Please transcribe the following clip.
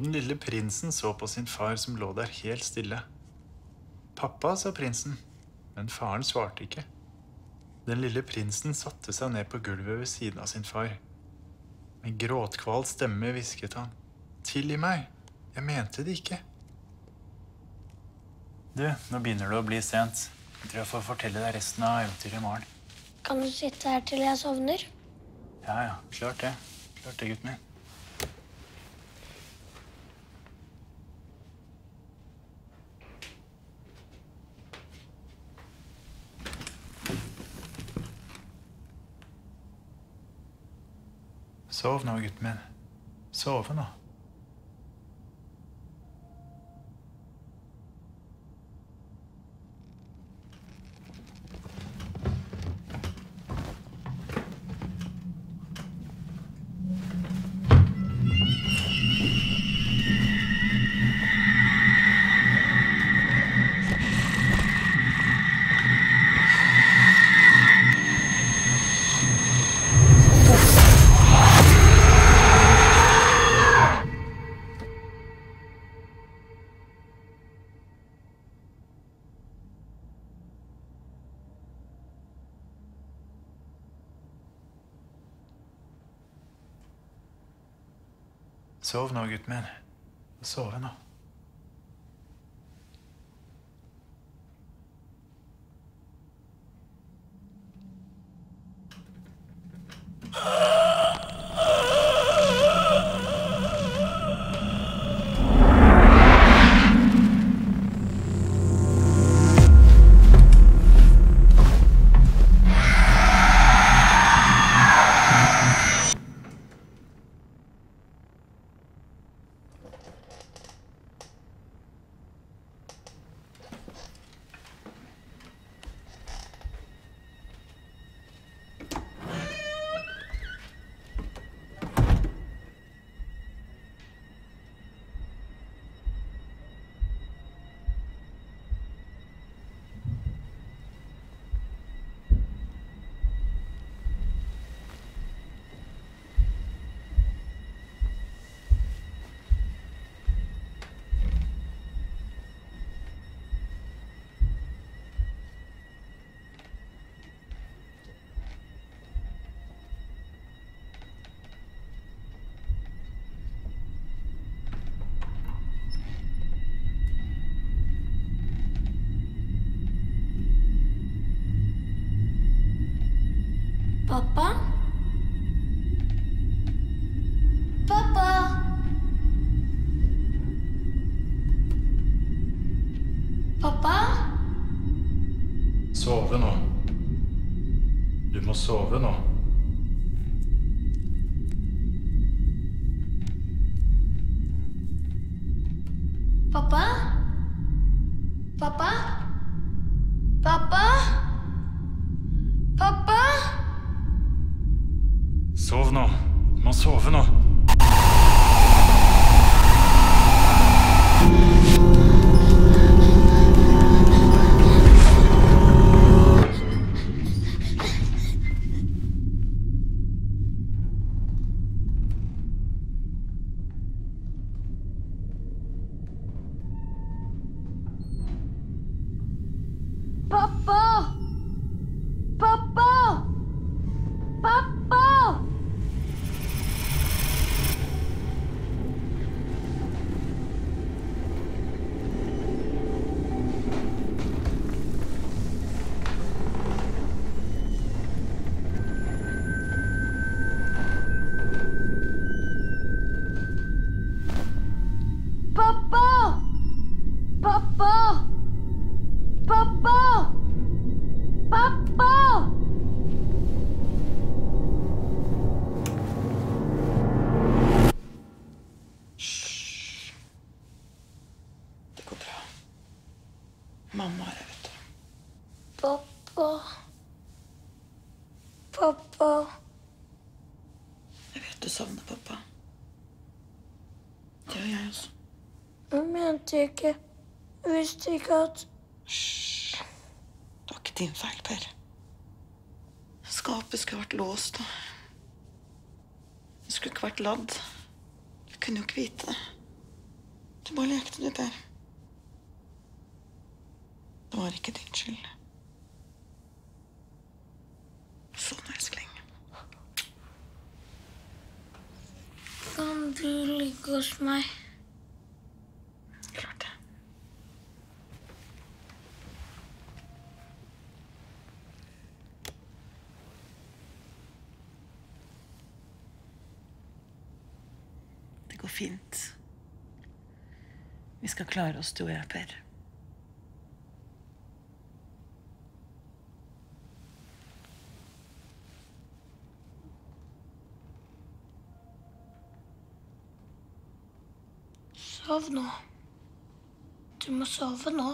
den lille prinsen så på sin far som lå der helt stille. Pappa, sa prinsen, men faren svarte ikke. Den lille prinsen satte seg ned på gulvet ved siden av sin far. Med gråtkvalt stemme hvisket han. Tilgi meg, jeg mente det ikke. Du, nå begynner det å bli sent. Jeg tror jeg får fortelle deg resten av eventyret i morgen. Kan du sitte her til jeg sovner? Ja, ja, klart det. Klart det, gutten min. Sov nå, gutten min. Sove nå. Sov nå, gutten min. Sove nå. Pappa? Pappa? Pappa? Sove nå. Du må sove nå. Pappa? Pappa? Pappa! Pappa. Pappa. Jeg vet du savner pappa. Det gjør jeg også. Jeg mente ikke Jeg visste ikke at Hysj. Det var ikke din feil, Per. Skapet skulle vært låst. og Det skulle ikke vært ladd. Du kunne jo ikke vite det. Du bare lekte du Per. Det var ikke din skyld. Sånn, elsling. Kan du ligge hos meg? Klart det. Det går fint. Vi skal klare oss, du og jeg, Per. Sov nå. Du må sove nå.